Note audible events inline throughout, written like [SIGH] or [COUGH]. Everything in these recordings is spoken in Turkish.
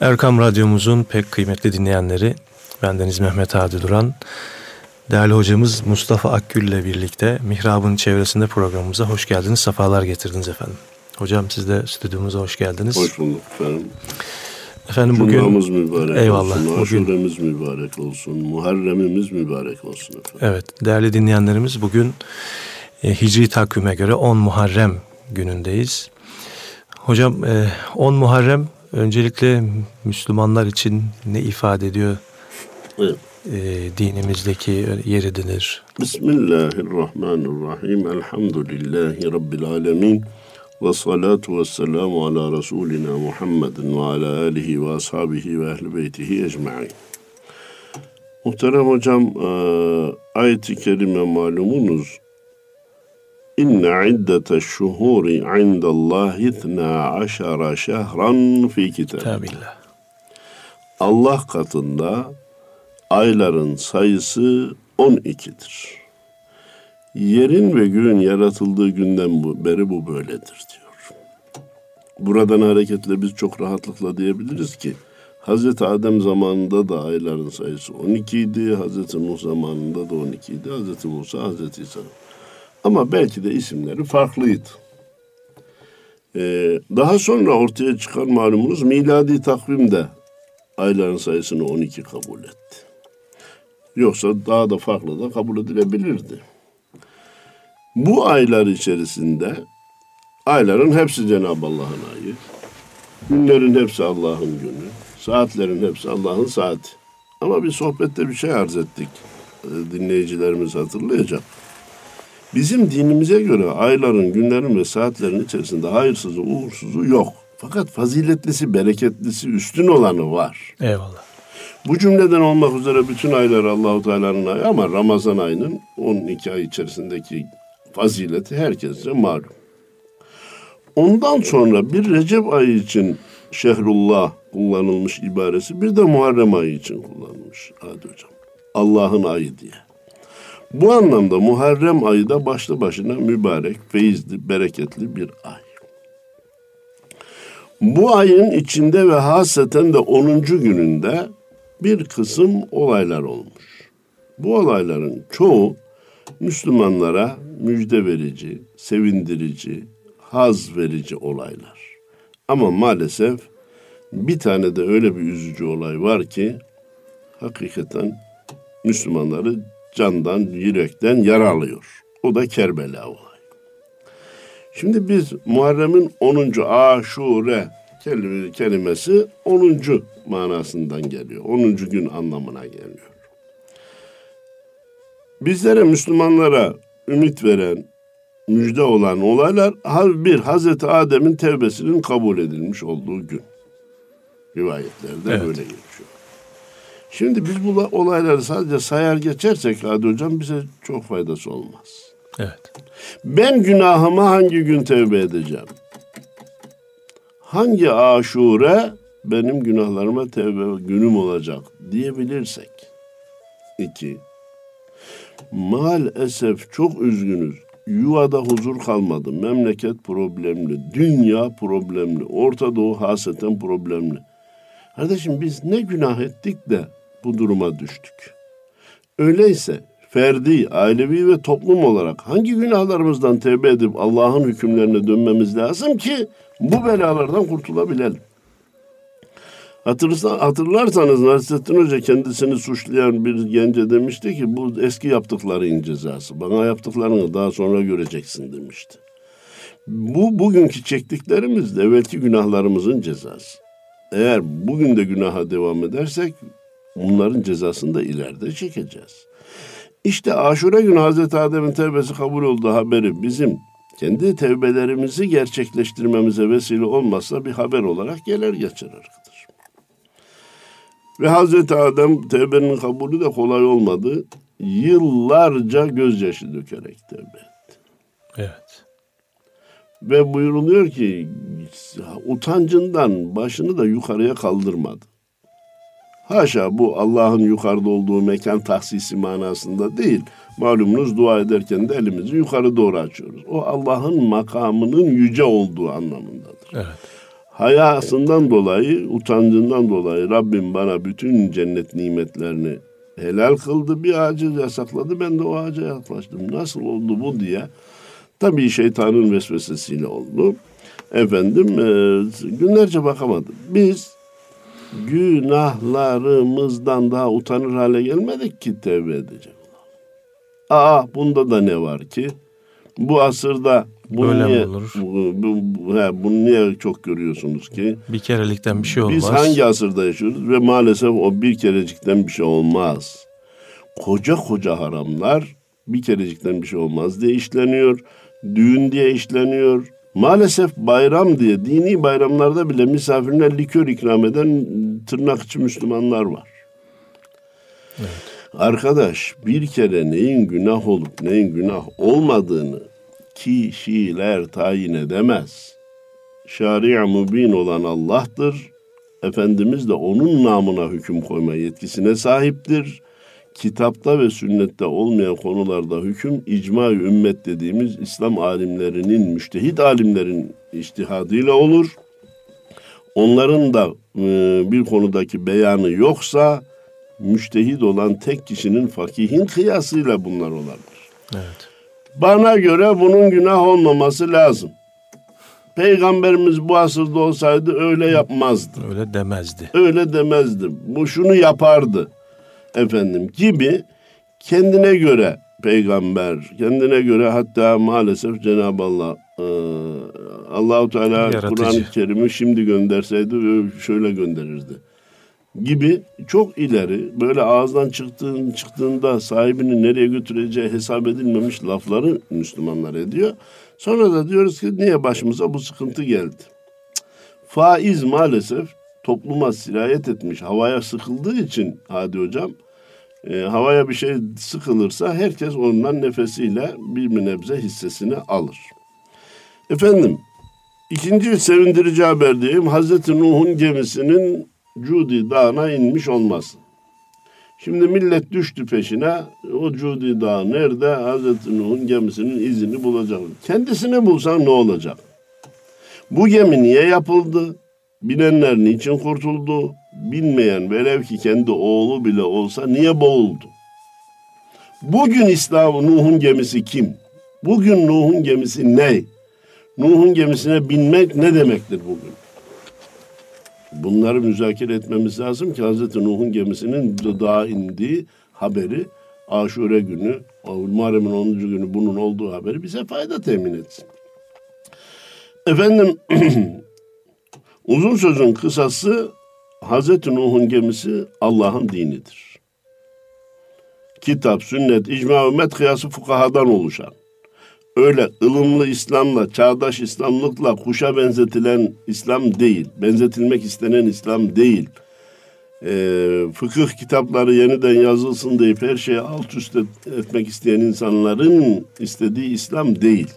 Erkam Radyomuzun pek kıymetli dinleyenleri, bendeniz Mehmet Hadi Duran, değerli hocamız Mustafa Akgül ile birlikte Mihrab'ın çevresinde programımıza hoş geldiniz, sefalar getirdiniz efendim. Hocam siz de stüdyomuza hoş geldiniz. Hoş bulduk efendim. Efendim bugün... Cumamız mübarek Eyvallah, olsun, bugün- aşuremiz mübarek olsun, Muharremimiz mübarek olsun efendim. Evet, değerli dinleyenlerimiz bugün e, Hicri takvime göre 10 Muharrem günündeyiz. Hocam e, 10 Muharrem öncelikle Müslümanlar için ne ifade ediyor? Evet. E, dinimizdeki yeridir. Bismillahirrahmanirrahim. Elhamdülillahi Rabbil alemin. Ve salatu ve selamu ala Resulina Muhammedin ve ala alihi ve ashabihi ve ehli beytihi ecma'in. Muhterem hocam, e, ayet-i kerime malumunuz. İnne iddete şuhuri indallahi ithna aşara şehran fi kitab. Tabillah. Allah katında ayların sayısı 12'dir. Yerin ve göğün yaratıldığı günden bu, beri bu böyledir diyor. Buradan hareketle biz çok rahatlıkla diyebiliriz ki Hz. Adem zamanında da ayların sayısı 12 idi, Hz. Nuh zamanında da 12 idi, Hz. Musa, Hz. İsa. Ama belki de isimleri farklıydı. Ee, daha sonra ortaya çıkan malumunuz miladi takvimde ayların sayısını 12 kabul etti. Yoksa daha da farklı da kabul edilebilirdi. Bu aylar içerisinde ayların hepsi Cenab-ı Allah'ın ayı, günlerin hepsi Allah'ın günü, saatlerin hepsi Allah'ın saati. Ama bir sohbette bir şey arz ettik. Ee, Dinleyicilerimiz hatırlayacak. Bizim dinimize göre ayların, günlerin ve saatlerin içerisinde hayırsızı, uğursuzu yok. Fakat faziletlisi, bereketlisi, üstün olanı var. Eyvallah. Bu cümleden olmak üzere bütün aylar Allahu Teala'nın ayı ama Ramazan ayının 12 ay içerisindeki fazileti herkese malum. Ondan sonra bir Recep ayı için Şehrullah kullanılmış ibaresi bir de Muharrem ayı için kullanılmış Hadi hocam. Allah'ın ayı diye. Bu anlamda Muharrem ayı da başlı başına mübarek, feyizli, bereketli bir ay. Bu ayın içinde ve haseten de 10. gününde bir kısım olaylar olmuş. Bu olayların çoğu Müslümanlara müjde verici, sevindirici, haz verici olaylar. Ama maalesef bir tane de öyle bir üzücü olay var ki hakikaten Müslümanları candan, yürekten yaralıyor. O da Kerbela olayı. Şimdi biz Muharrem'in 10. Aşure kelime- kelimesi 10. manasından geliyor. 10. gün anlamına geliyor. Bizlere Müslümanlara ümit veren, müjde olan olaylar bir Hazreti Adem'in tevbesinin kabul edilmiş olduğu gün. Rivayetlerde Evet. böyle geçiyor. Şimdi biz bu la- olayları sadece sayar geçersek Hadi Hocam bize çok faydası olmaz. Evet. Ben günahıma hangi gün tevbe edeceğim? Hangi aşure benim günahlarıma tevbe günüm olacak diyebilirsek. İki, maalesef çok üzgünüz. Yuvada huzur kalmadı. Memleket problemli, dünya problemli, Orta Doğu haseten problemli. Kardeşim biz ne günah ettik de bu duruma düştük. Öyleyse ferdi, ailevi ve toplum olarak hangi günahlarımızdan tevbe edip Allah'ın hükümlerine dönmemiz lazım ki bu belalardan kurtulabilelim. Hatırlarsa, hatırlarsanız Nasrettin Hoca kendisini suçlayan bir gence demişti ki bu eski yaptıkların cezası. Bana yaptıklarını daha sonra göreceksin demişti. Bu bugünkü çektiklerimiz de evvelki günahlarımızın cezası. Eğer bugün de günaha devam edersek bunların cezasını da ileride çekeceğiz. İşte aşure günü Hazreti Adem'in tevbesi kabul olduğu haberi bizim kendi tevbelerimizi gerçekleştirmemize vesile olmazsa bir haber olarak gelir geçer arkadaşım. Ve Hazreti Adem tevbenin kabulü de kolay olmadı. Yıllarca gözyaşı dökerek tevbe etti. Evet. Ve buyuruluyor ki utancından başını da yukarıya kaldırmadı. Haşa bu Allah'ın yukarıda olduğu mekan tahsisi manasında değil. Malumunuz dua ederken de elimizi yukarı doğru açıyoruz. O Allah'ın makamının yüce olduğu anlamındadır. Evet. hayasından dolayı, utancından dolayı Rabbim bana bütün cennet nimetlerini helal kıldı. Bir ağacı yasakladı. Ben de o ağaca yaklaştım. Nasıl oldu bu diye. Tabii şeytanın vesvesesiyle oldu. Efendim e, günlerce bakamadım. Biz günahlarımızdan daha utanır hale gelmedik ki tevbe edecek. Aa bunda da ne var ki? Bu asırda bunu Böyle niye, olur? Bu, bu, bu- he, bunu niye çok görüyorsunuz ki? Bir kerelikten bir şey olmaz. Biz hangi asırda yaşıyoruz ve maalesef o bir kerecikten bir şey olmaz. Koca koca haramlar bir kerecikten bir şey olmaz diye işleniyor. Düğün diye işleniyor. Maalesef bayram diye dini bayramlarda bile misafirine likör ikram eden tırnak içi Müslümanlar var. Arkadaş bir kere neyin günah olup neyin günah olmadığını kişiler tayin edemez. Şari' mübin olan Allah'tır. Efendimiz de onun namına hüküm koyma yetkisine sahiptir. Kitapta ve sünnette olmayan konularda hüküm icma ümmet dediğimiz İslam alimlerinin, müştehit alimlerin içtihadıyla olur. Onların da e, bir konudaki beyanı yoksa müştehit olan tek kişinin fakihin kıyasıyla bunlar olabilir. Evet. Bana göre bunun günah olmaması lazım. Peygamberimiz bu asırda olsaydı öyle yapmazdı. Öyle demezdi. Öyle demezdi. Bu şunu yapardı. Efendim gibi kendine göre peygamber, kendine göre hatta maalesef Cenab-ı Allah e, Allahu Teala. Kur'an-ı Kerim'i şimdi gönderseydi şöyle gönderirdi. Gibi çok ileri böyle ağızdan çıktığın, çıktığında sahibini nereye götüreceği hesap edilmemiş lafları Müslümanlar ediyor. Sonra da diyoruz ki niye başımıza bu sıkıntı geldi? Faiz maalesef topluma sirayet etmiş. Havaya sıkıldığı için Hadi Hocam e, havaya bir şey sıkılırsa herkes ondan nefesiyle bir nebze hissesini alır. Efendim ikinci sevindirici haber diyeyim. Hazreti Nuh'un gemisinin Cudi Dağı'na inmiş olması. Şimdi millet düştü peşine. O Cudi Dağı nerede? Hazreti Nuh'un gemisinin izini bulacak. Kendisini bulsan ne olacak? Bu gemi niye yapıldı? Bilenler niçin kurtuldu? Bilmeyen velev ki kendi oğlu bile olsa niye boğuldu? Bugün İslam Nuh'un gemisi kim? Bugün Nuh'un gemisi ne? Nuh'un gemisine binmek ne demektir bugün? Bunları müzakere etmemiz lazım ki Hazreti Nuh'un gemisinin dağa indiği haberi Aşure günü, Muharrem'in 10. günü bunun olduğu haberi bize fayda temin etsin. Efendim [CLEARS THROAT] uzun sözün kısası Hazreti Nuh'un gemisi Allah'ın dinidir. Kitap, sünnet, icma, ümmet kıyası fukahadan oluşan öyle ılımlı İslam'la, çağdaş İslamlıkla kuşa benzetilen İslam değil. Benzetilmek istenen İslam değil. Ee, fıkıh kitapları yeniden yazılsın deyip her şeyi alt üst et- etmek isteyen insanların istediği İslam değil.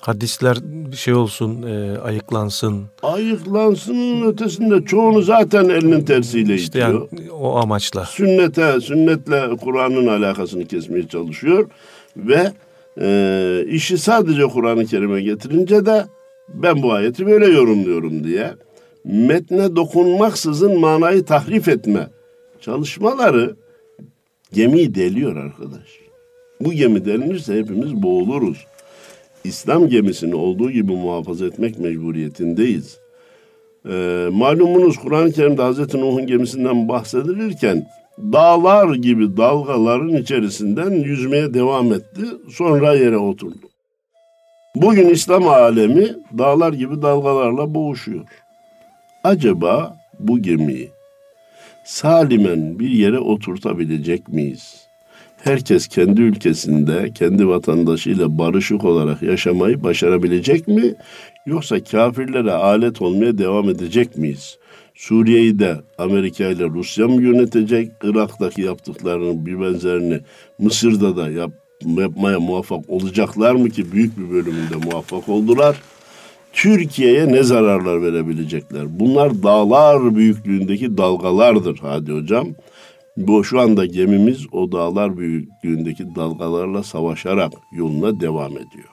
Hadisler bir şey olsun, e, ayıklansın. Ayıklansının ötesinde çoğunu zaten elinin tersiyle İşte itiyor. yani o amaçla. sünnete, sünnetle Kur'an'ın alakasını kesmeye çalışıyor ve e, işi sadece Kur'an-ı Kerim'e getirince de ben bu ayeti böyle yorumluyorum diye metne dokunmaksızın manayı tahrif etme çalışmaları gemiyi deliyor arkadaş. Bu gemi delinirse hepimiz boğuluruz. İslam gemisini olduğu gibi muhafaza etmek mecburiyetindeyiz. Ee, malumunuz Kur'an-ı Kerim'de Hazreti Nuh'un gemisinden bahsedilirken dağlar gibi dalgaların içerisinden yüzmeye devam etti. Sonra yere oturdu. Bugün İslam alemi dağlar gibi dalgalarla boğuşuyor. Acaba bu gemiyi salimen bir yere oturtabilecek miyiz? Herkes kendi ülkesinde, kendi vatandaşıyla barışık olarak yaşamayı başarabilecek mi? Yoksa kafirlere alet olmaya devam edecek miyiz? Suriye'yi de Amerika ile Rusya mı yönetecek? Irak'taki yaptıklarının bir benzerini Mısır'da da yap, yapmaya muvaffak olacaklar mı ki büyük bir bölümünde muvaffak oldular? Türkiye'ye ne zararlar verebilecekler? Bunlar dağlar büyüklüğündeki dalgalardır Hadi Hocam. Bu şu anda gemimiz o dağlar büyüklüğündeki dalgalarla savaşarak yoluna devam ediyor.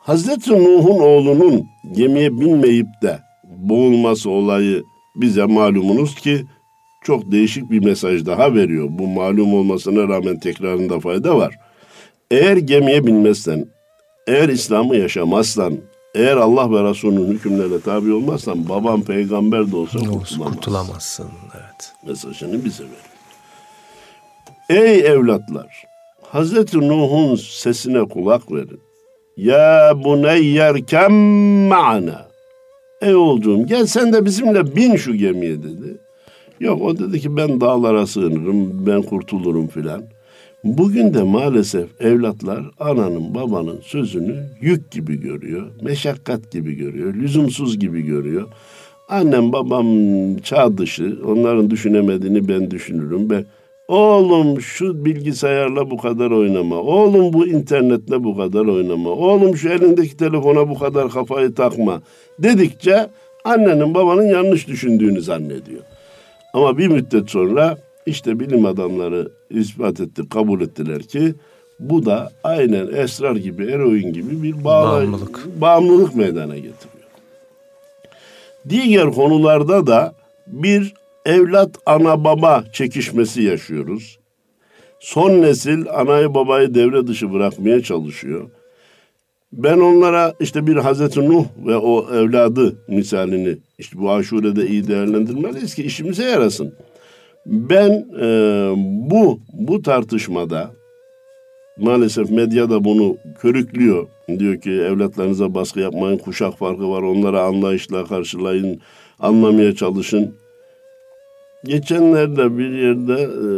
Hazreti Nuh'un oğlunun gemiye binmeyip de boğulması olayı bize malumunuz ki çok değişik bir mesaj daha veriyor. Bu malum olmasına rağmen tekrarında fayda var. Eğer gemiye binmezsen, eğer İslam'ı yaşamazsan, eğer Allah ve Resulünün hükümlerine tabi olmazsan babam peygamber de olsa kurtulamazsın. kurtulamazsın. Evet. Mesajını bize ver. Ey evlatlar! Hazreti Nuh'un sesine kulak verin. Ya buneyyerkem ma'ana. Ey oğlum gel sen de bizimle bin şu gemiye dedi. Yok o dedi ki ben dağlara sığınırım, ben kurtulurum filan. Bugün de maalesef evlatlar ananın babanın sözünü yük gibi görüyor, meşakkat gibi görüyor, lüzumsuz gibi görüyor. Annem babam çağ dışı, onların düşünemediğini ben düşünürüm. Ben, oğlum şu bilgisayarla bu kadar oynama, oğlum bu internetle bu kadar oynama, oğlum şu elindeki telefona bu kadar kafayı takma dedikçe annenin babanın yanlış düşündüğünü zannediyor. Ama bir müddet sonra işte bilim adamları ispat etti, kabul ettiler ki bu da aynen esrar gibi, eroin gibi bir bağla, Bağımlılık. bağımlılık meydana getiriyor. Diğer konularda da bir evlat ana baba çekişmesi yaşıyoruz. Son nesil anayı babayı devre dışı bırakmaya çalışıyor. Ben onlara işte bir Hazreti Nuh ve o evladı misalini işte bu aşurede iyi değerlendirmeliyiz ki işimize yarasın. Ben e, bu bu tartışmada maalesef medya da bunu körüklüyor. Diyor ki evlatlarınıza baskı yapmayın, kuşak farkı var, onlara anlayışla karşılayın, anlamaya çalışın. Geçenlerde bir yerde e,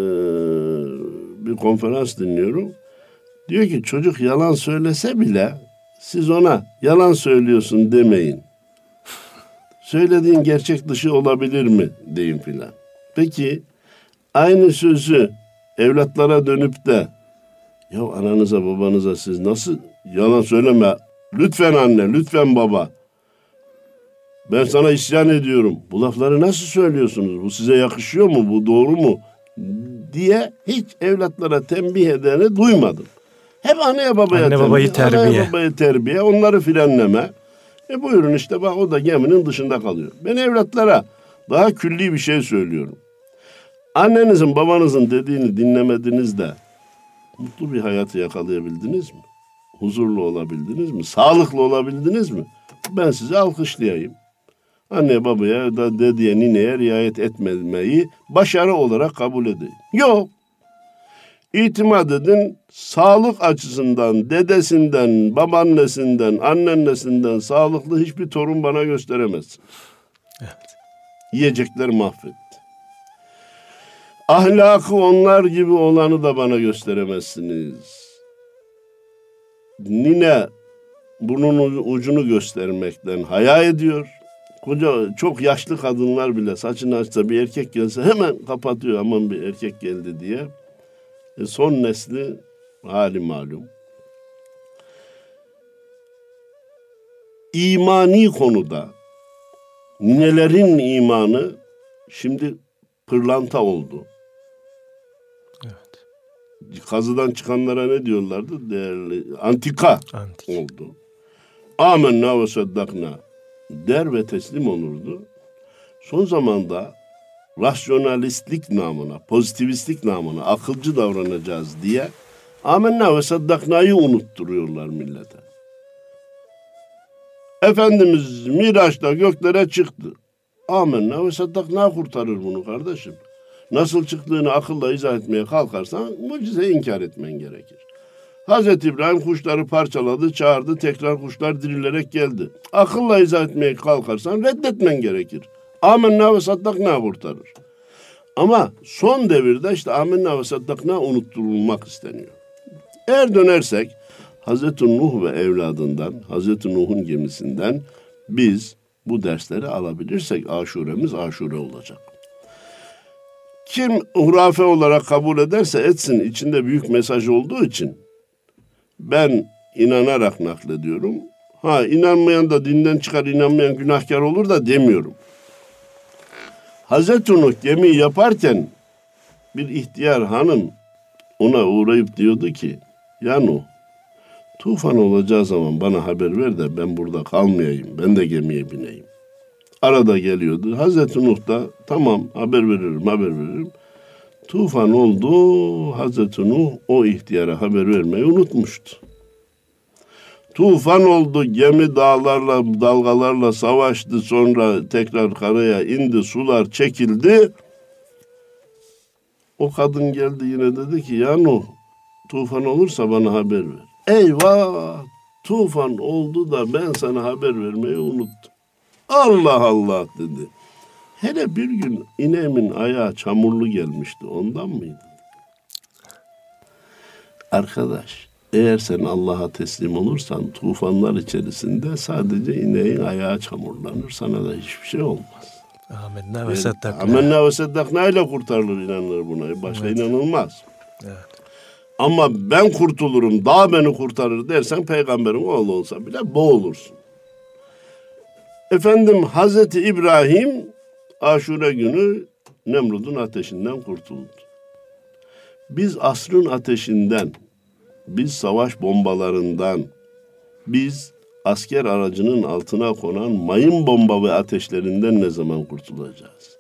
bir konferans dinliyorum. Diyor ki çocuk yalan söylese bile siz ona yalan söylüyorsun demeyin. Söylediğin gerçek dışı olabilir mi deyin filan. Peki aynı sözü evlatlara dönüp de ya ananıza babanıza siz nasıl yalan söyleme lütfen anne lütfen baba ben sana isyan ediyorum. Bu lafları nasıl söylüyorsunuz? Bu size yakışıyor mu? Bu doğru mu? diye hiç evlatlara tembih edeni duymadım. Hep anneye babaya Anne babayı terbiye. Anne babayı terbiye, onları frenleme. E buyurun işte bak o da geminin dışında kalıyor. Ben evlatlara daha külli bir şey söylüyorum. Annenizin babanızın dediğini dinlemediniz de mutlu bir hayatı yakalayabildiniz mi? Huzurlu olabildiniz mi? Sağlıklı olabildiniz mi? Ben sizi alkışlayayım. Anne babaya da dediye nineye riayet etmemeyi başarı olarak kabul edin. Yok. İtimat edin sağlık açısından dedesinden, babaannesinden, annennesinden sağlıklı hiçbir torun bana gösteremezsin. Evet. Yiyecekler mahvetti. Ahlakı onlar gibi olanı da bana gösteremezsiniz. Nine burnunun ucunu göstermekten haya ediyor. Koca çok yaşlı kadınlar bile saçını açsa bir erkek gelse hemen kapatıyor aman bir erkek geldi diye. E son nesli hali malum. İmani konuda ninelerin imanı şimdi pırlanta oldu. Evet. Kazıdan çıkanlara ne diyorlardı? Değerli antika Antik. oldu. Amenna ve saddakna der ve teslim olurdu. Son zamanda rasyonalistlik namına, pozitivistlik namına, akılcı davranacağız diye amenna ve saddaknayı unutturuyorlar millete. Efendimiz Miraç'ta göklere çıktı. Amenna ve saddakna kurtarır bunu kardeşim. Nasıl çıktığını akılla izah etmeye kalkarsan mucize inkar etmen gerekir. Hazreti İbrahim kuşları parçaladı, çağırdı, tekrar kuşlar dirilerek geldi. Akılla izah etmeye kalkarsan reddetmen gerekir. Amenna ve saddakna kurtarır. Ama son devirde işte amenna ve saddakna unutturulmak isteniyor. Eğer dönersek Hazreti Nuh ve evladından, Hazreti Nuh'un gemisinden biz bu dersleri alabilirsek aşuremiz aşure olacak. Kim hurafe olarak kabul ederse etsin içinde büyük mesaj olduğu için ben inanarak naklediyorum. Ha inanmayan da dinden çıkar inanmayan günahkar olur da demiyorum. Hazreti Nuh gemiyi yaparken bir ihtiyar hanım ona uğrayıp diyordu ki ya Nuh Tufan olacağı zaman bana haber ver de ben burada kalmayayım. Ben de gemiye bineyim. Arada geliyordu. Hazreti Nuh da tamam haber veririm haber veririm. Tufan oldu. Hazreti Nuh o ihtiyara haber vermeyi unutmuştu. Tufan oldu, gemi dağlarla, dalgalarla savaştı, sonra tekrar karaya indi, sular çekildi. O kadın geldi yine dedi ki, ya Nuh, tufan olursa bana haber ver. Eyvah, tufan oldu da ben sana haber vermeyi unuttum. Allah Allah dedi. Hele bir gün ineğimin ayağı çamurlu gelmişti, ondan mıydı? Arkadaş, eğer sen Allah'a teslim olursan tufanlar içerisinde sadece ineğin ayağı çamurlanır. Sana da hiçbir şey olmaz. Amenna ve seddakna. Amenna ve seddakna ile kurtarılır inanılır buna. Başka evet. inanılmaz. Evet. Ama ben kurtulurum, daha beni kurtarır dersen peygamberin oğlu olsa bile boğulursun. Efendim Hazreti İbrahim aşure günü Nemrud'un ateşinden kurtuldu. Biz asrın ateşinden, biz savaş bombalarından, biz asker aracının altına konan mayın bomba ve ateşlerinden ne zaman kurtulacağız?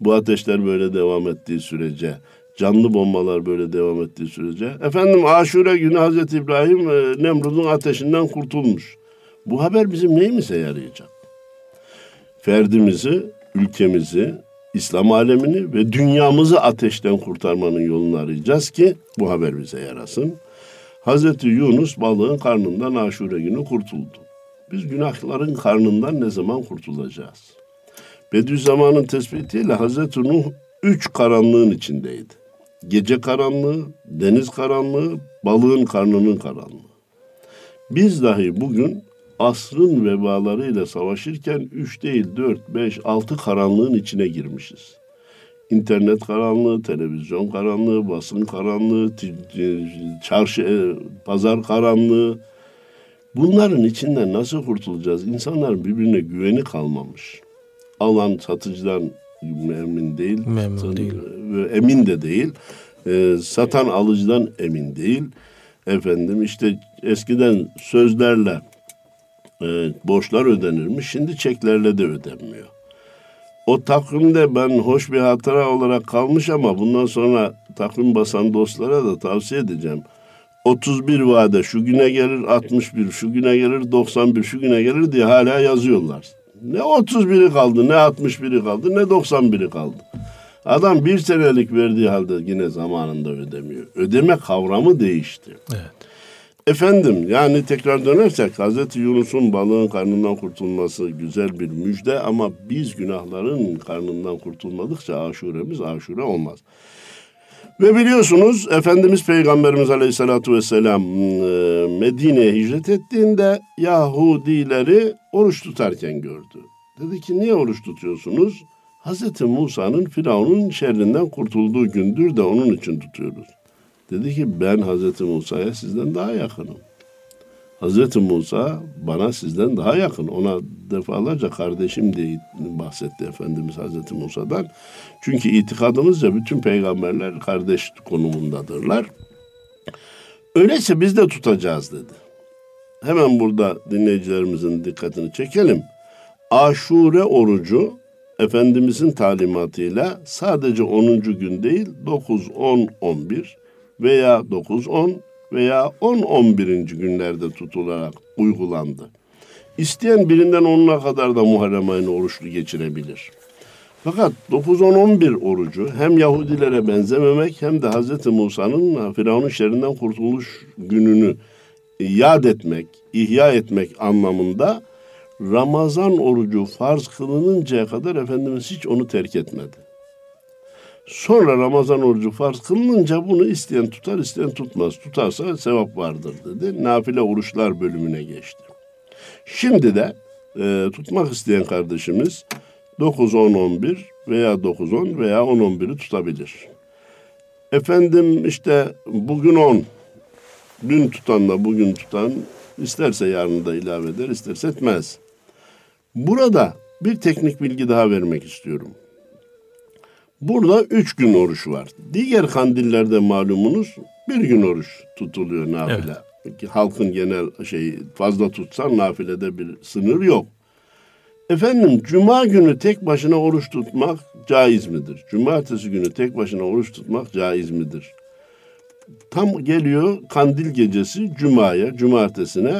Bu ateşler böyle devam ettiği sürece, canlı bombalar böyle devam ettiği sürece, efendim Aşure günü Hazreti İbrahim e, Nemrud'un ateşinden kurtulmuş. Bu haber bizim neyimize yarayacak? Ferdimizi, ülkemizi, İslam alemini ve dünyamızı ateşten kurtarmanın yolunu arayacağız ki bu haber bize yarasın. Hazreti Yunus balığın karnından aşure günü kurtuldu. Biz günahların karnından ne zaman kurtulacağız? Bediüzzaman'ın tespitiyle Hazreti Nuh üç karanlığın içindeydi. Gece karanlığı, deniz karanlığı, balığın karnının karanlığı. Biz dahi bugün asrın vebalarıyla savaşırken üç değil dört, beş, altı karanlığın içine girmişiz internet karanlığı, televizyon karanlığı, basın karanlığı, çarşı, e, pazar karanlığı. Bunların içinden nasıl kurtulacağız? İnsanların birbirine güveni kalmamış. Alan satıcıdan emin değil. Memnun değil. Emin de değil. E, satan alıcıdan emin değil. Efendim işte eskiden sözlerle e, borçlar ödenirmiş. Şimdi çeklerle de ödenmiyor. O takvimde ben hoş bir hatıra olarak kalmış ama bundan sonra takvim basan dostlara da tavsiye edeceğim. 31 vade şu güne gelir 61, şu güne gelir 91, şu güne gelir diye hala yazıyorlar. Ne 31'i kaldı, ne 61'i kaldı, ne 91'i kaldı. Adam bir senelik verdiği halde yine zamanında ödemiyor. Ödeme kavramı değişti. Evet. Efendim yani tekrar dönersek Hazreti Yunus'un balığın karnından kurtulması güzel bir müjde ama biz günahların karnından kurtulmadıkça aşuremiz aşure olmaz. Ve biliyorsunuz Efendimiz Peygamberimiz Aleyhisselatü Vesselam e, Medine'ye hicret ettiğinde Yahudileri oruç tutarken gördü. Dedi ki niye oruç tutuyorsunuz? Hazreti Musa'nın Firavun'un şerrinden kurtulduğu gündür de onun için tutuyoruz. Dedi ki ben Hazreti Musa'ya sizden daha yakınım. Hazreti Musa bana sizden daha yakın. Ona defalarca kardeşim diye bahsetti Efendimiz Hazreti Musa'dan. Çünkü itikadımızca bütün peygamberler kardeş konumundadırlar. Öyleyse biz de tutacağız dedi. Hemen burada dinleyicilerimizin dikkatini çekelim. Aşure orucu Efendimizin talimatıyla sadece 10. gün değil 9, 10, 11 veya 9-10 veya 10-11. günlerde tutularak uygulandı. İsteyen birinden onuna kadar da Muharrem ayını oruçlu geçirebilir. Fakat 9-10-11 orucu hem Yahudilere benzememek hem de Hz. Musa'nın Firavun'un şerrinden kurtuluş gününü yad etmek, ihya etmek anlamında Ramazan orucu farz kılınıncaya kadar Efendimiz hiç onu terk etmedi. Sonra Ramazan orucu farz kılınınca bunu isteyen tutar, isteyen tutmaz. Tutarsa sevap vardır dedi. Nafile oruçlar bölümüne geçti. Şimdi de e, tutmak isteyen kardeşimiz 9, 10, 11 veya 9, 10 veya 10, 11'i tutabilir. Efendim işte bugün 10, dün tutanla bugün tutan isterse yarın da ilave eder, isterse etmez. Burada bir teknik bilgi daha vermek istiyorum. Burada üç gün oruç var. Diğer kandillerde malumunuz bir gün oruç tutuluyor nafile. Evet. halkın genel şeyi fazla tutsan nafilede bir sınır yok. Efendim cuma günü tek başına oruç tutmak caiz midir? Cumartesi günü tek başına oruç tutmak caiz midir? Tam geliyor kandil gecesi cumaya, cumartesine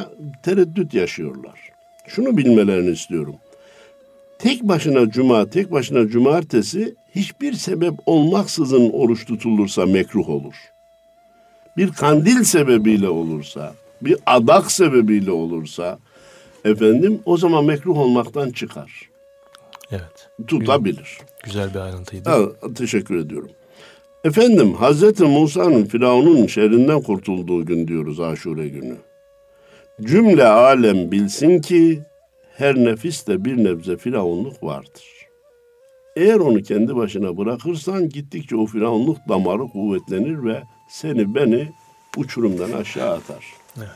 tereddüt yaşıyorlar. Şunu bilmelerini istiyorum. Tek başına cuma, tek başına cumartesi hiçbir sebep olmaksızın oruç tutulursa mekruh olur. Bir kandil sebebiyle olursa, bir adak sebebiyle olursa efendim o zaman mekruh olmaktan çıkar. Evet. Tutabilir. Güzel bir ayrıntıydı. Ha, teşekkür ediyorum. Efendim Hazreti Musa'nın Firavun'un şerrinden kurtulduğu gün diyoruz Aşure günü. Cümle alem bilsin ki her nefiste bir nebze firavunluk vardır. Eğer onu kendi başına bırakırsan gittikçe o firavunluk damarı kuvvetlenir ve seni beni uçurumdan aşağı atar. Evet.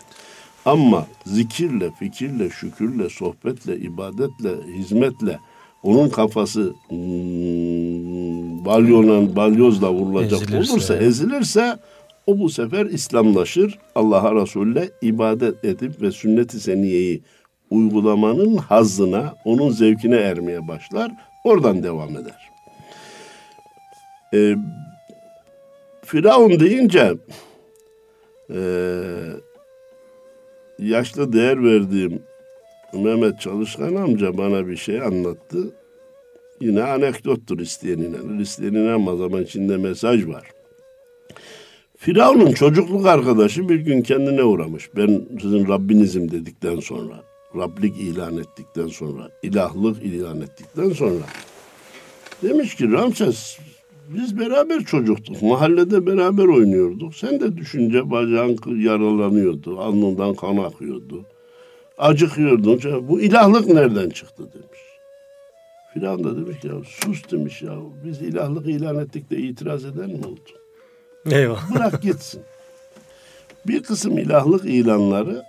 Ama zikirle, fikirle, şükürle, sohbetle, ibadetle, hizmetle onun kafası hmm, balyonla, balyozla vurulacak Ezilirse. olursa, ezilirse o bu sefer İslamlaşır. Allah'a Resul'le ibadet edip ve sünnet-i seniyeyi uygulamanın hazzına, onun zevkine ermeye başlar. Oradan devam eder. Ee, Firavun deyince eee yaşlı değer verdiğim Mehmet Çalışkan amca bana bir şey anlattı. Yine anekdottur isteyen inanır, isteyen inanmaz ama içinde mesaj var. Firavun'un çocukluk arkadaşı bir gün kendine uğramış. Ben sizin Rabbinizim dedikten sonra, Rablik ilan ettikten sonra, ilahlık ilan ettikten sonra demiş ki Ramses biz beraber çocuktuk. Mahallede beraber oynuyorduk. Sen de düşünce bacağın yaralanıyordu. Alnından kan akıyordu. Acıkıyordun. Bu ilahlık nereden çıktı demiş. Filan da demiş ya sus demiş ya. Biz ilahlık ilan ettik de itiraz eden mi oldu? Eyvah. [LAUGHS] Bırak gitsin. Bir kısım ilahlık ilanları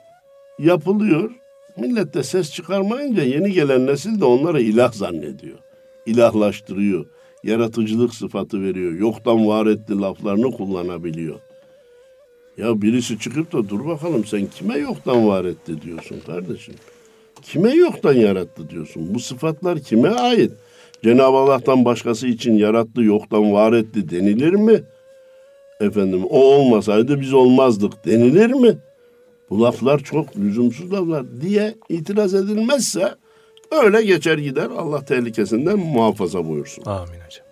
yapılıyor. Millet de ses çıkarmayınca yeni gelen nesil de onları ilah zannediyor. İlahlaştırıyor yaratıcılık sıfatı veriyor. Yoktan var etti laflarını kullanabiliyor. Ya birisi çıkıp da dur bakalım sen kime yoktan var etti diyorsun kardeşim. Kime yoktan yarattı diyorsun. Bu sıfatlar kime ait? Cenab-ı Allah'tan başkası için yarattı, yoktan var etti denilir mi? Efendim o olmasaydı biz olmazdık denilir mi? Bu laflar çok lüzumsuz laflar diye itiraz edilmezse Öyle geçer gider. Allah tehlikesinden muhafaza buyursun. Amin hocam.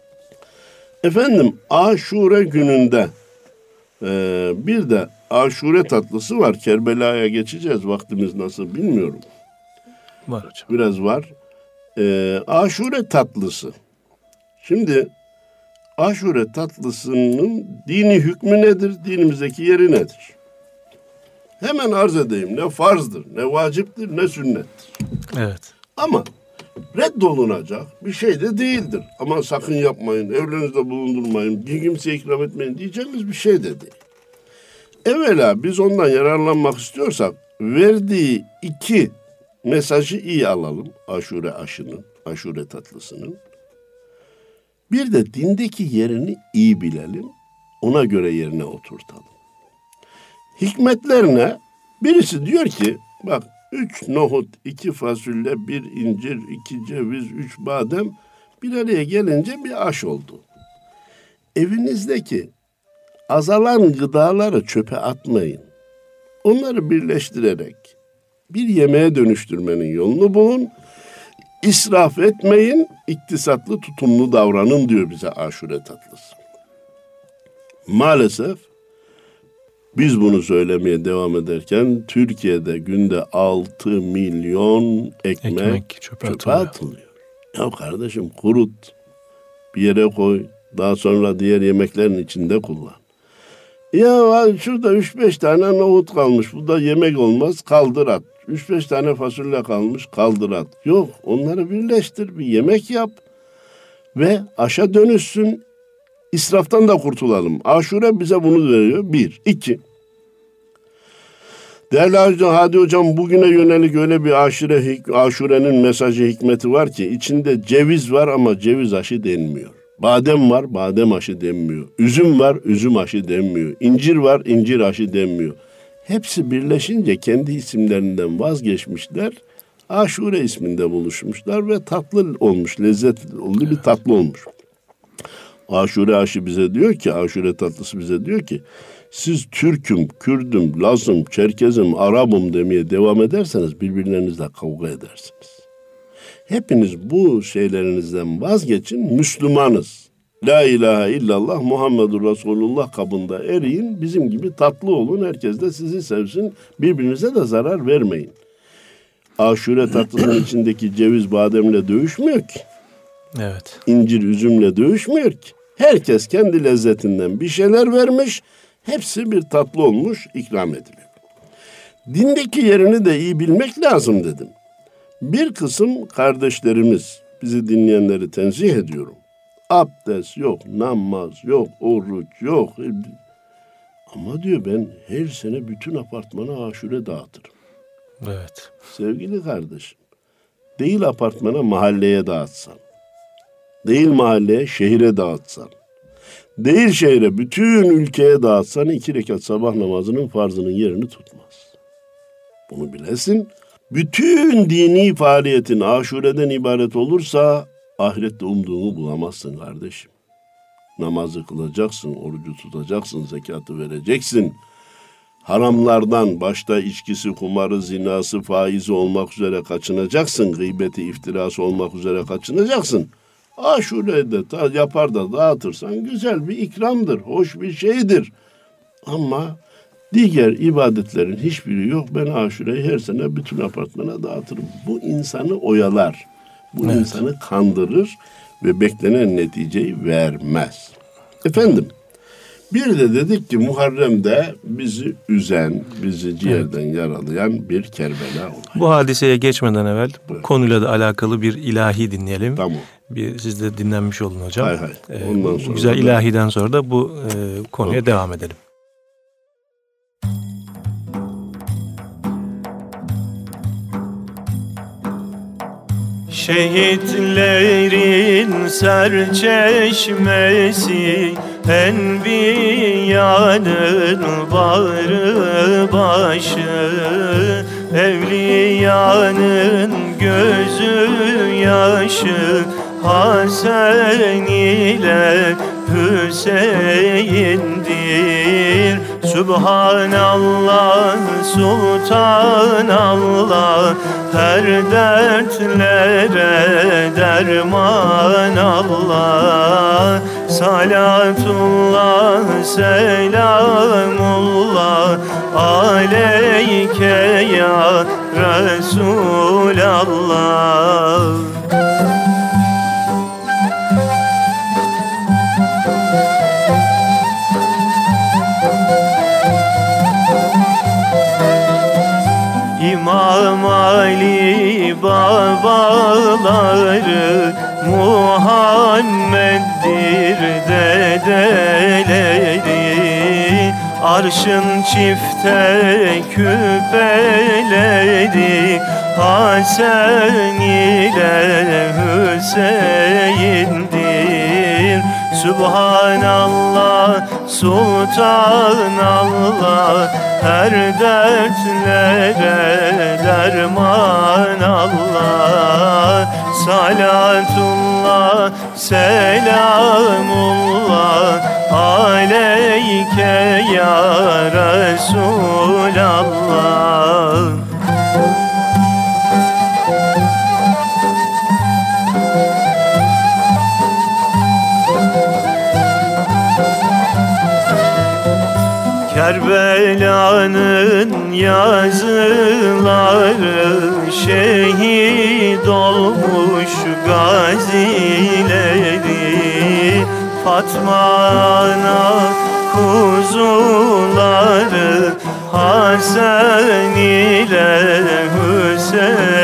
Efendim aşure gününde e, bir de aşure tatlısı var. Kerbela'ya geçeceğiz. Vaktimiz nasıl bilmiyorum. Var hocam. Biraz var. E, aşure tatlısı. Şimdi aşure tatlısının dini hükmü nedir? Dinimizdeki yeri nedir? Hemen arz edeyim. Ne farzdır, ne vaciptir, ne sünnettir. Evet. Ama reddolunacak bir şey de değildir. Ama sakın yapmayın, evlerinizde bulundurmayın, bir kimseye ikram etmeyin diyeceğimiz bir şey de değil. Evvela biz ondan yararlanmak istiyorsak verdiği iki mesajı iyi alalım. Aşure aşının, aşure tatlısının. Bir de dindeki yerini iyi bilelim. Ona göre yerine oturtalım. Hikmetlerine birisi diyor ki bak üç nohut, iki fasulye, bir incir, iki ceviz, üç badem bir araya gelince bir aş oldu. Evinizdeki azalan gıdaları çöpe atmayın. Onları birleştirerek bir yemeğe dönüştürmenin yolunu bulun. İsraf etmeyin, iktisatlı tutumlu davranın diyor bize aşure tatlısı. Maalesef biz bunu söylemeye devam ederken Türkiye'de günde 6 milyon ekmek, Ekmek çöpe çöpe atılıyor. Ya kardeşim kurut, bir yere koy, daha sonra diğer yemeklerin içinde kullan. Ya şurada 3-5 tane nohut kalmış, bu da yemek olmaz, kaldır at. 3-5 tane fasulye kalmış, kaldır at. Yok, onları birleştir, bir yemek yap ve aşa dönüşsün, İsraftan da kurtulalım. Aşure bize bunu veriyor. Bir. iki. Değerli hocam, Hadi hocam bugüne yönelik öyle bir aşure, aşurenin mesajı hikmeti var ki içinde ceviz var ama ceviz aşı denmiyor. Badem var, badem aşı denmiyor. Üzüm var, üzüm aşı denmiyor. İncir var, incir aşı denmiyor. Hepsi birleşince kendi isimlerinden vazgeçmişler. Aşure isminde buluşmuşlar ve tatlı olmuş, lezzetli bir tatlı olmuş. Aşure aşı bize diyor ki, aşure tatlısı bize diyor ki, siz Türk'üm, Kürd'üm, Laz'ım, Çerkez'im, Arap'ım demeye devam ederseniz birbirlerinizle kavga edersiniz. Hepiniz bu şeylerinizden vazgeçin, Müslümanız. La ilahe illallah Muhammedur Resulullah kabında eriyin, bizim gibi tatlı olun, herkes de sizi sevsin, birbirinize de zarar vermeyin. Aşure tatlısının içindeki ceviz bademle dövüşmüyor ki. Evet. İncir üzümle dövüşmüyor ki. Herkes kendi lezzetinden bir şeyler vermiş, hepsi bir tatlı olmuş, ikram ediliyor. Dindeki yerini de iyi bilmek lazım dedim. Bir kısım kardeşlerimiz, bizi dinleyenleri tenzih ediyorum. Abdest yok, namaz yok, oruç yok. Ama diyor ben her sene bütün apartmana aşure dağıtırım. Evet. Sevgili kardeşim, değil apartmana mahalleye dağıtsan, değil mahalleye şehire dağıtsan, değil şehre bütün ülkeye dağıtsan iki rekat sabah namazının farzının yerini tutmaz. Bunu bilesin. Bütün dini faaliyetin aşureden ibaret olursa ahirette umduğunu bulamazsın kardeşim. Namazı kılacaksın, orucu tutacaksın, zekatı vereceksin. Haramlardan başta içkisi, kumarı, zinası, faizi olmak üzere kaçınacaksın. Gıybeti, iftirası olmak üzere kaçınacaksın. Aşure'de ta yapar da dağıtırsan güzel bir ikramdır, hoş bir şeydir. Ama diğer ibadetlerin hiçbiri yok. Ben aşureyi her sene bütün apartmana dağıtırım. Bu insanı oyalar. Bu evet. insanı kandırır ve beklenen neticeyi vermez. Efendim, bir de dedik ki Muharrem'de bizi üzen, bizi ciğerden evet. yaralayan bir Kerbela olay. Bu hadiseye geçmeden evvel bu konuyla da alakalı bir ilahi dinleyelim. Tamam. Bir siz de dinlenmiş olun hocam. Hay hay. Ee, Ondan sonra güzel da... ilahiden sonra da bu e, konuya tamam. devam edelim. Şehitlerin serçeşmesi Enbiyanın bağrı başı Evliyanın gözü yaşı Hasan ile Hüseyin'dir. Subhanallah, Sultanallah Her dertlere derman Allah. Salatullah, selamullah Aleyke ya Resulallah babaları Muhammed'dir dedeleri Arşın çifte küpeleri Hasan ile Hüseyin'dir. Subhanallah, Sultanallah Her dertlere derman Allah. Salatullah, selamullah. Aleyke ya Resulallah yazıları şehit olmuş gazileri. Fatma ana kuzuları Hasan ile Hüseyin'dir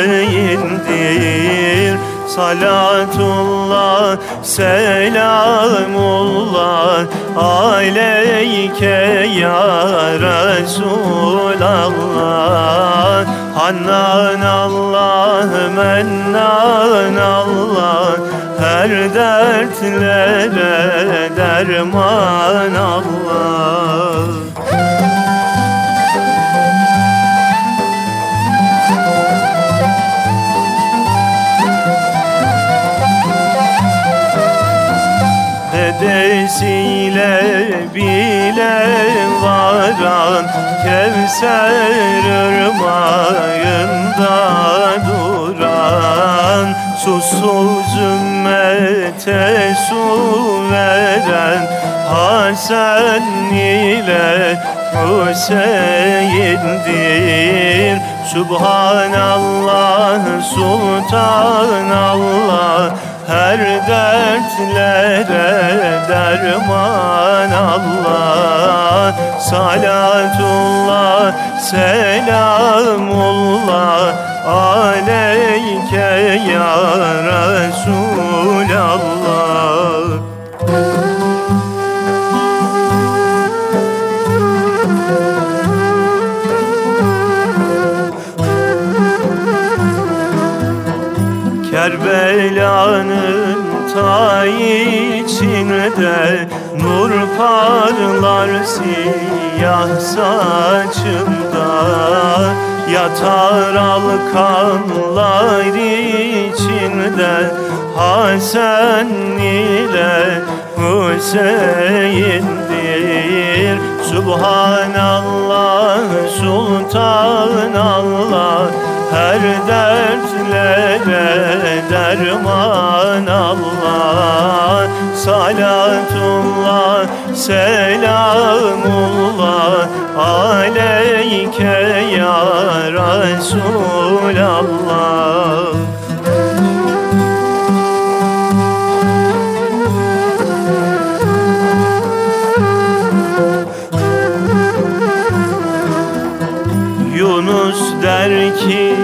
Salatullah, selamullah. Aleyke ya Resulallah. Hannan Allah, mennan Allah. Her dertlere derman Allah Kevser ırmağında duran Susuz ümmete su veren Hasan ile Hüseyin'dir. Subhanallah Sultanallah her dertlere derman Allah Salatullah selamullah aleyke ya Resulallah. Kerbela'nın ta içinde Nur parlar siyah saçımda Yatar alkanlar içinde Hasan ile Hüseyin'dir. Subhanallah, Sultanallah her dertlere derman Allah. Salatullah selamullah Aleyke ya Resulallah Yunus der ki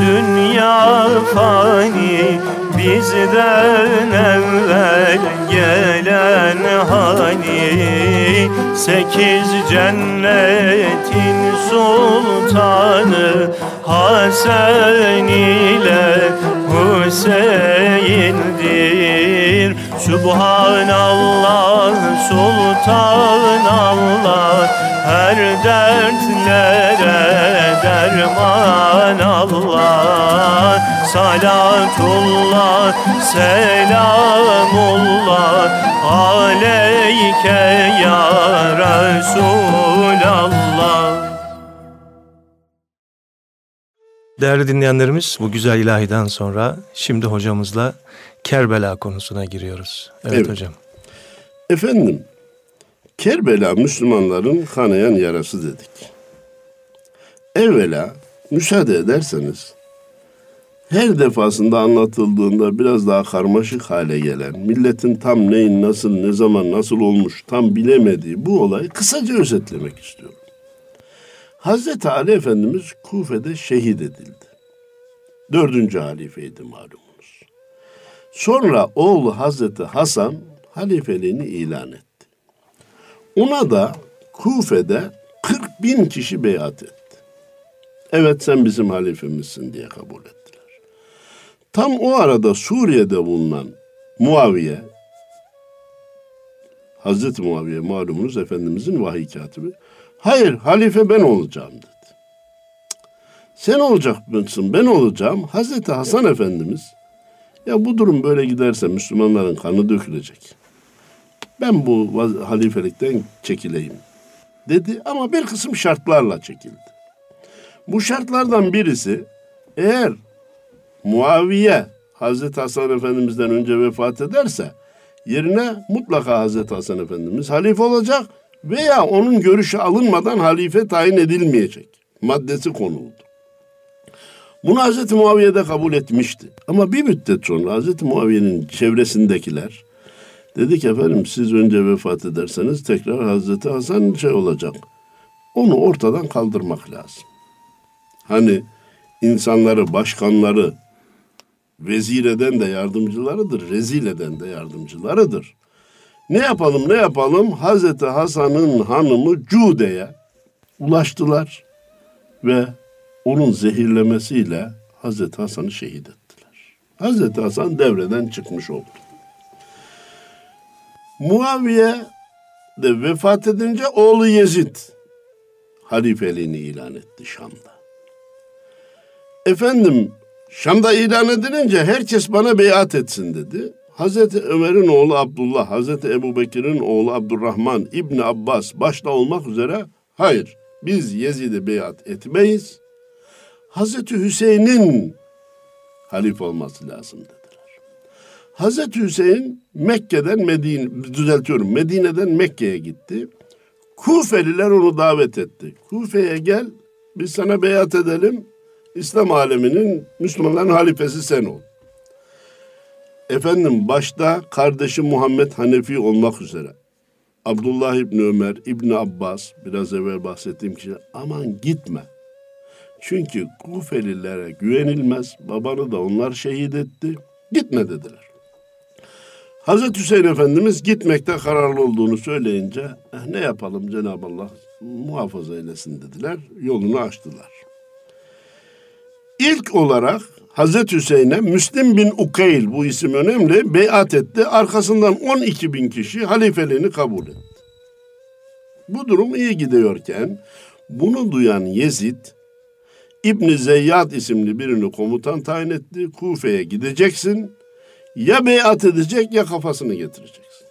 dünya fani Bizden evvel gelen hani. Sekiz cennetin sultanı Hasan ile Hüseyin'dir. Subhanallah, Sultanallah Her dertlere derman Allah Salatullah, selamullah Aleyke ya Resulallah Değerli dinleyenlerimiz bu güzel ilahiden sonra şimdi hocamızla Kerbela konusuna giriyoruz. Evet, evet. hocam. Efendim, Kerbela Müslümanların kanayan yarası dedik. Evvela müsaade ederseniz her defasında anlatıldığında biraz daha karmaşık hale gelen, milletin tam neyin nasıl, ne zaman, nasıl olmuş tam bilemediği bu olayı kısaca özetlemek istiyorum. Hazreti Ali Efendimiz Kufe'de şehit edildi. Dördüncü halifeydi malumunuz. Sonra oğlu Hazreti Hasan halifeliğini ilan etti. Ona da Kufe'de 40 bin kişi beyat etti. Evet sen bizim halifemizsin diye kabul ettiler. Tam o arada Suriye'de bulunan Muaviye, Hazreti Muaviye malumunuz Efendimizin vahiy katibi. Hayır halife ben olacağım dedi. Sen olacak mısın ben olacağım. Hazreti Hasan Efendimiz ya bu durum böyle giderse Müslümanların kanı dökülecek. Ben bu halifelikten çekileyim dedi ama bir kısım şartlarla çekildi. Bu şartlardan birisi eğer Muaviye Hazreti Hasan Efendimiz'den önce vefat ederse yerine mutlaka Hazreti Hasan Efendimiz halife olacak veya onun görüşü alınmadan halife tayin edilmeyecek maddesi konuldu. Bunu Hazreti Muaviye de kabul etmişti. Ama bir müddet sonra Hazreti Muaviye'nin çevresindekiler dedi ki efendim siz önce vefat ederseniz tekrar Hazreti Hasan şey olacak. Onu ortadan kaldırmak lazım. Hani insanları, başkanları vezir eden de yardımcılarıdır, rezil eden de yardımcılarıdır. Ne yapalım ne yapalım Hazreti Hasan'ın hanımı Cude'ye ulaştılar ve onun zehirlemesiyle Hazreti Hasan'ı şehit ettiler. Hazreti Hasan devreden çıkmış oldu. Muaviye de vefat edince oğlu Yezid halifeliğini ilan etti Şam'da. Efendim Şam'da ilan edilince herkes bana beyat etsin dedi. Hazreti Ömer'in oğlu Abdullah, Hazreti Ebu Bekir'in oğlu Abdurrahman, İbni Abbas başta olmak üzere hayır biz Yezid'e beyat etmeyiz. Hazreti Hüseyin'in halife olması lazım. Hazreti Hüseyin Mekke'den Medine, düzeltiyorum Medine'den Mekke'ye gitti. Kufeliler onu davet etti. Kufe'ye gel biz sana beyat edelim. İslam aleminin Müslümanların halifesi sen ol. Efendim başta kardeşi Muhammed Hanefi olmak üzere. Abdullah İbni Ömer, İbni Abbas, biraz evvel bahsettiğim kişi aman gitme. Çünkü Kufelilere güvenilmez. Babanı da onlar şehit etti. Gitme dediler. Hazreti Hüseyin Efendimiz gitmekte kararlı olduğunu söyleyince eh, ne yapalım Cenab-ı Allah muhafaza eylesin dediler. Yolunu açtılar. İlk olarak Hazreti Hüseyin'e Müslim bin Ukeyl bu isim önemli beyat etti. Arkasından 12 bin kişi halifeliğini kabul etti. Bu durum iyi gidiyorken bunu duyan Yezid İbn Zeyyad isimli birini komutan tayin etti. Kufe'ye gideceksin. Ya beyat edecek ya kafasını getireceksin.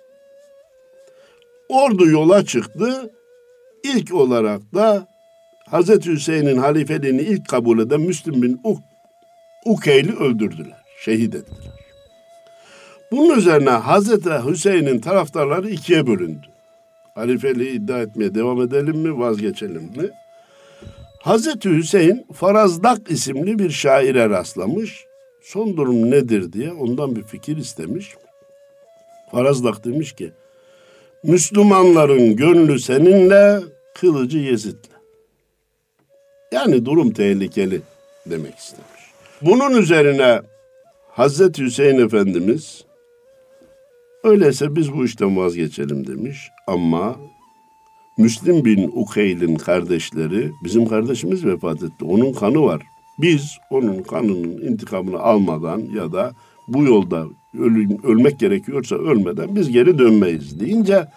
Ordu yola çıktı. İlk olarak da Hazreti Hüseyin'in halifeliğini ilk kabul eden Müslüm bin Uk Ukeyl'i öldürdüler. Şehit ettiler. Bunun üzerine Hazreti Hüseyin'in taraftarları ikiye bölündü. Halifeliği iddia etmeye devam edelim mi, vazgeçelim mi? Hazreti Hüseyin Farazdak isimli bir şaire rastlamış. Son durum nedir diye ondan bir fikir istemiş. Farazdak demiş ki, Müslümanların gönlü seninle, kılıcı Yezid'le. Yani durum tehlikeli demek istemiş. Bunun üzerine Hazreti Hüseyin Efendimiz öyleyse biz bu işten vazgeçelim demiş ama Müslim bin Ukeyl'in kardeşleri bizim kardeşimiz vefat etti. Onun kanı var. Biz onun kanının intikamını almadan ya da bu yolda ölüm, ölmek gerekiyorsa ölmeden biz geri dönmeyiz deyince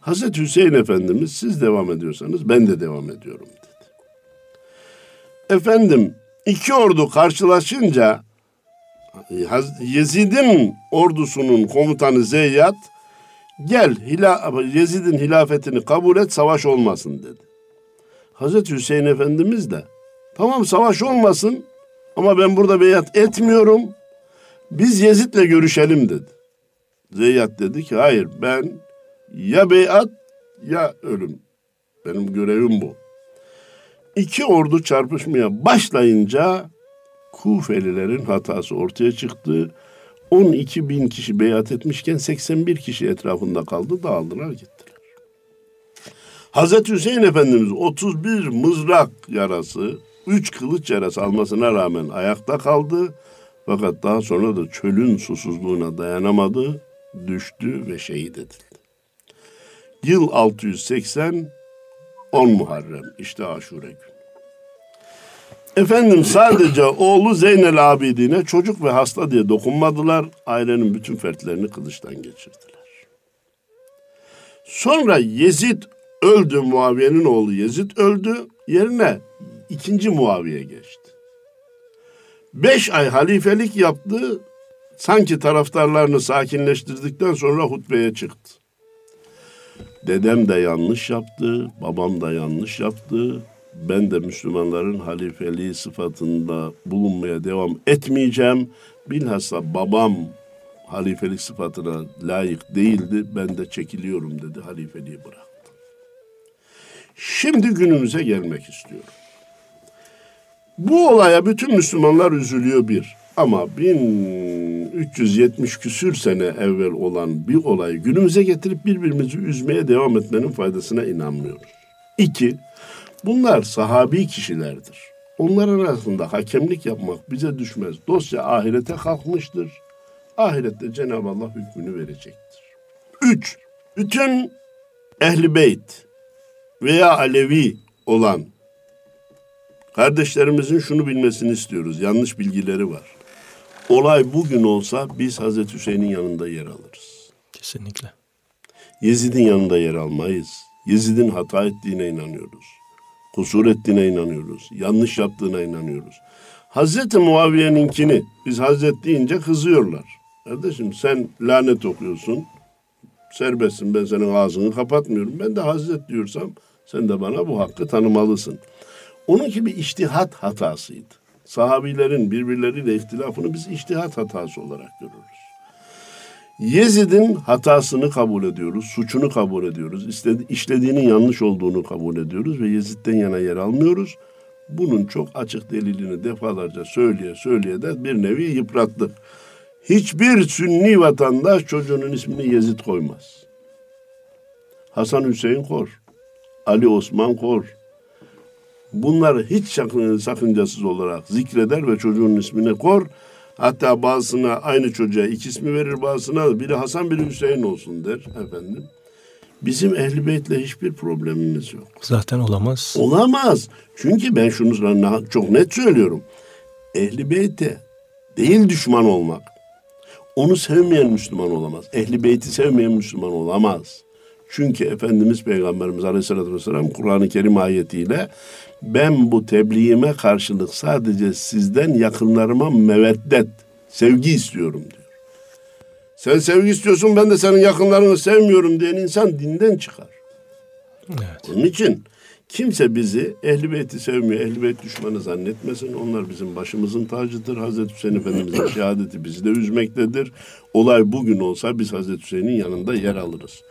Hazreti Hüseyin Efendimiz siz devam ediyorsanız ben de devam ediyorum dedi. Efendim iki ordu karşılaşınca Yezid'in ordusunun komutanı Zeyyat gel hila, Yezid'in hilafetini kabul et savaş olmasın dedi. Hazreti Hüseyin Efendimiz de tamam savaş olmasın ama ben burada beyat etmiyorum. Biz Yezid'le görüşelim dedi. Zeyyat dedi ki hayır ben ya beyat ya ölüm. Benim görevim bu. İki ordu çarpışmaya başlayınca Kufelilerin hatası ortaya çıktı. 12 bin kişi beyat etmişken 81 kişi etrafında kaldı dağıldılar gittiler. Hazreti Hüseyin Efendimiz 31 mızrak yarası, 3 kılıç yarası almasına rağmen ayakta kaldı. Fakat daha sonra da çölün susuzluğuna dayanamadı, düştü ve şehit edildi. Yıl 680 10 Muharrem işte aşure gün. Efendim sadece oğlu Zeynel Abidin'e çocuk ve hasta diye dokunmadılar. Ailenin bütün fertlerini kılıçtan geçirdiler. Sonra Yezid öldü. Muaviye'nin oğlu Yezid öldü. Yerine ikinci Muaviye geçti. Beş ay halifelik yaptı. Sanki taraftarlarını sakinleştirdikten sonra hutbeye çıktı. Dedem de yanlış yaptı, babam da yanlış yaptı. Ben de Müslümanların halifeliği sıfatında bulunmaya devam etmeyeceğim. Bilhassa babam halifelik sıfatına layık değildi. Ben de çekiliyorum dedi, halifeliği bıraktı. Şimdi günümüze gelmek istiyorum. Bu olaya bütün Müslümanlar üzülüyor bir. Ama 1370 küsür sene evvel olan bir olayı günümüze getirip birbirimizi üzmeye devam etmenin faydasına inanmıyoruz. İki, bunlar sahabi kişilerdir. Onların arasında hakemlik yapmak bize düşmez. Dosya ahirete kalkmıştır. Ahirette Cenab-ı Allah hükmünü verecektir. Üç, bütün ehli beyt veya Alevi olan kardeşlerimizin şunu bilmesini istiyoruz. Yanlış bilgileri var. Olay bugün olsa biz Hazreti Hüseyin'in yanında yer alırız. Kesinlikle. Yezid'in yanında yer almayız. Yezid'in hata ettiğine inanıyoruz. Kusur ettiğine inanıyoruz. Yanlış yaptığına inanıyoruz. Hazreti Muaviye'ninkini biz Hazret deyince kızıyorlar. Kardeşim sen lanet okuyorsun. Serbestsin ben senin ağzını kapatmıyorum. Ben de Hazret diyorsam sen de bana bu hakkı tanımalısın. Onunki bir iştihat hatasıydı. Sahabilerin birbirleriyle ihtilafını biz iştihat hatası olarak görürüz. Yezid'in hatasını kabul ediyoruz, suçunu kabul ediyoruz. İstedi, işlediğinin yanlış olduğunu kabul ediyoruz ve Yezid'den yana yer almıyoruz. Bunun çok açık delilini defalarca söyleye söyleye de bir nevi yıprattık. Hiçbir sünni vatandaş çocuğunun ismini Yezid koymaz. Hasan Hüseyin Kor, Ali Osman Kor. Bunları hiç sakıncasız olarak zikreder ve çocuğun ismini kor. Hatta bazısına aynı çocuğa iki ismi verir bazısına biri Hasan biri Hüseyin olsun der efendim. Bizim ehli beytle hiçbir problemimiz yok. Zaten olamaz. Olamaz. Çünkü ben şunu çok net söylüyorum. Ehli beyte değil düşman olmak. Onu sevmeyen Müslüman olamaz. Ehli beyti sevmeyen Müslüman olamaz. Çünkü Efendimiz Peygamberimiz Aleyhisselatü Vesselam Kur'an-ı Kerim ayetiyle ben bu tebliğime karşılık sadece sizden yakınlarıma meveddet, sevgi istiyorum diyor. Sen sevgi istiyorsun ben de senin yakınlarını sevmiyorum diyen insan dinden çıkar. Evet. Onun için kimse bizi ehli beyti sevmiyor, ehli beyt düşmanı zannetmesin. Onlar bizim başımızın tacıdır. Hazreti Hüseyin Efendimiz'in şehadeti bizi de üzmektedir. Olay bugün olsa biz Hazreti Hüseyin'in yanında yer alırız.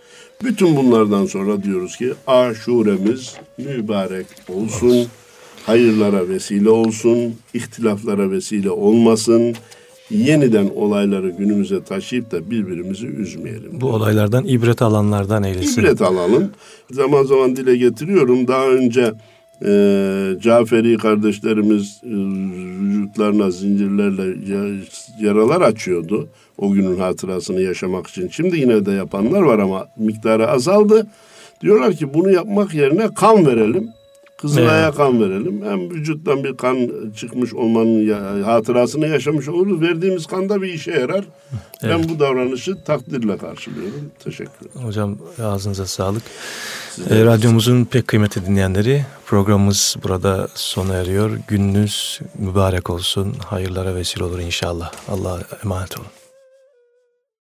Bütün bunlardan sonra diyoruz ki aşuremiz mübarek olsun. Hayırlara vesile olsun, ihtilaflara vesile olmasın yeniden olayları günümüze taşıyıp da birbirimizi üzmeyelim. Bu olaylardan ibret alanlardan eylesin. İbret alalım. Zaman zaman dile getiriyorum. Daha önce e, Caferi kardeşlerimiz e, vücutlarına zincirlerle yaralar açıyordu. O günün hatırasını yaşamak için. Şimdi yine de yapanlar var ama miktarı azaldı. Diyorlar ki bunu yapmak yerine kan verelim. Kızılay'a evet. kan verelim. Hem vücuttan bir kan çıkmış olmanın ya, hatırasını yaşamış oluruz. Verdiğimiz kan da bir işe yarar. Evet. Ben bu davranışı takdirle karşılıyorum. Teşekkür ederim. Hocam ağzınıza sağlık. E, radyomuzun pek kıymetli dinleyenleri programımız burada sona eriyor. Gününüz mübarek olsun. Hayırlara vesile olur inşallah. Allah'a emanet olun.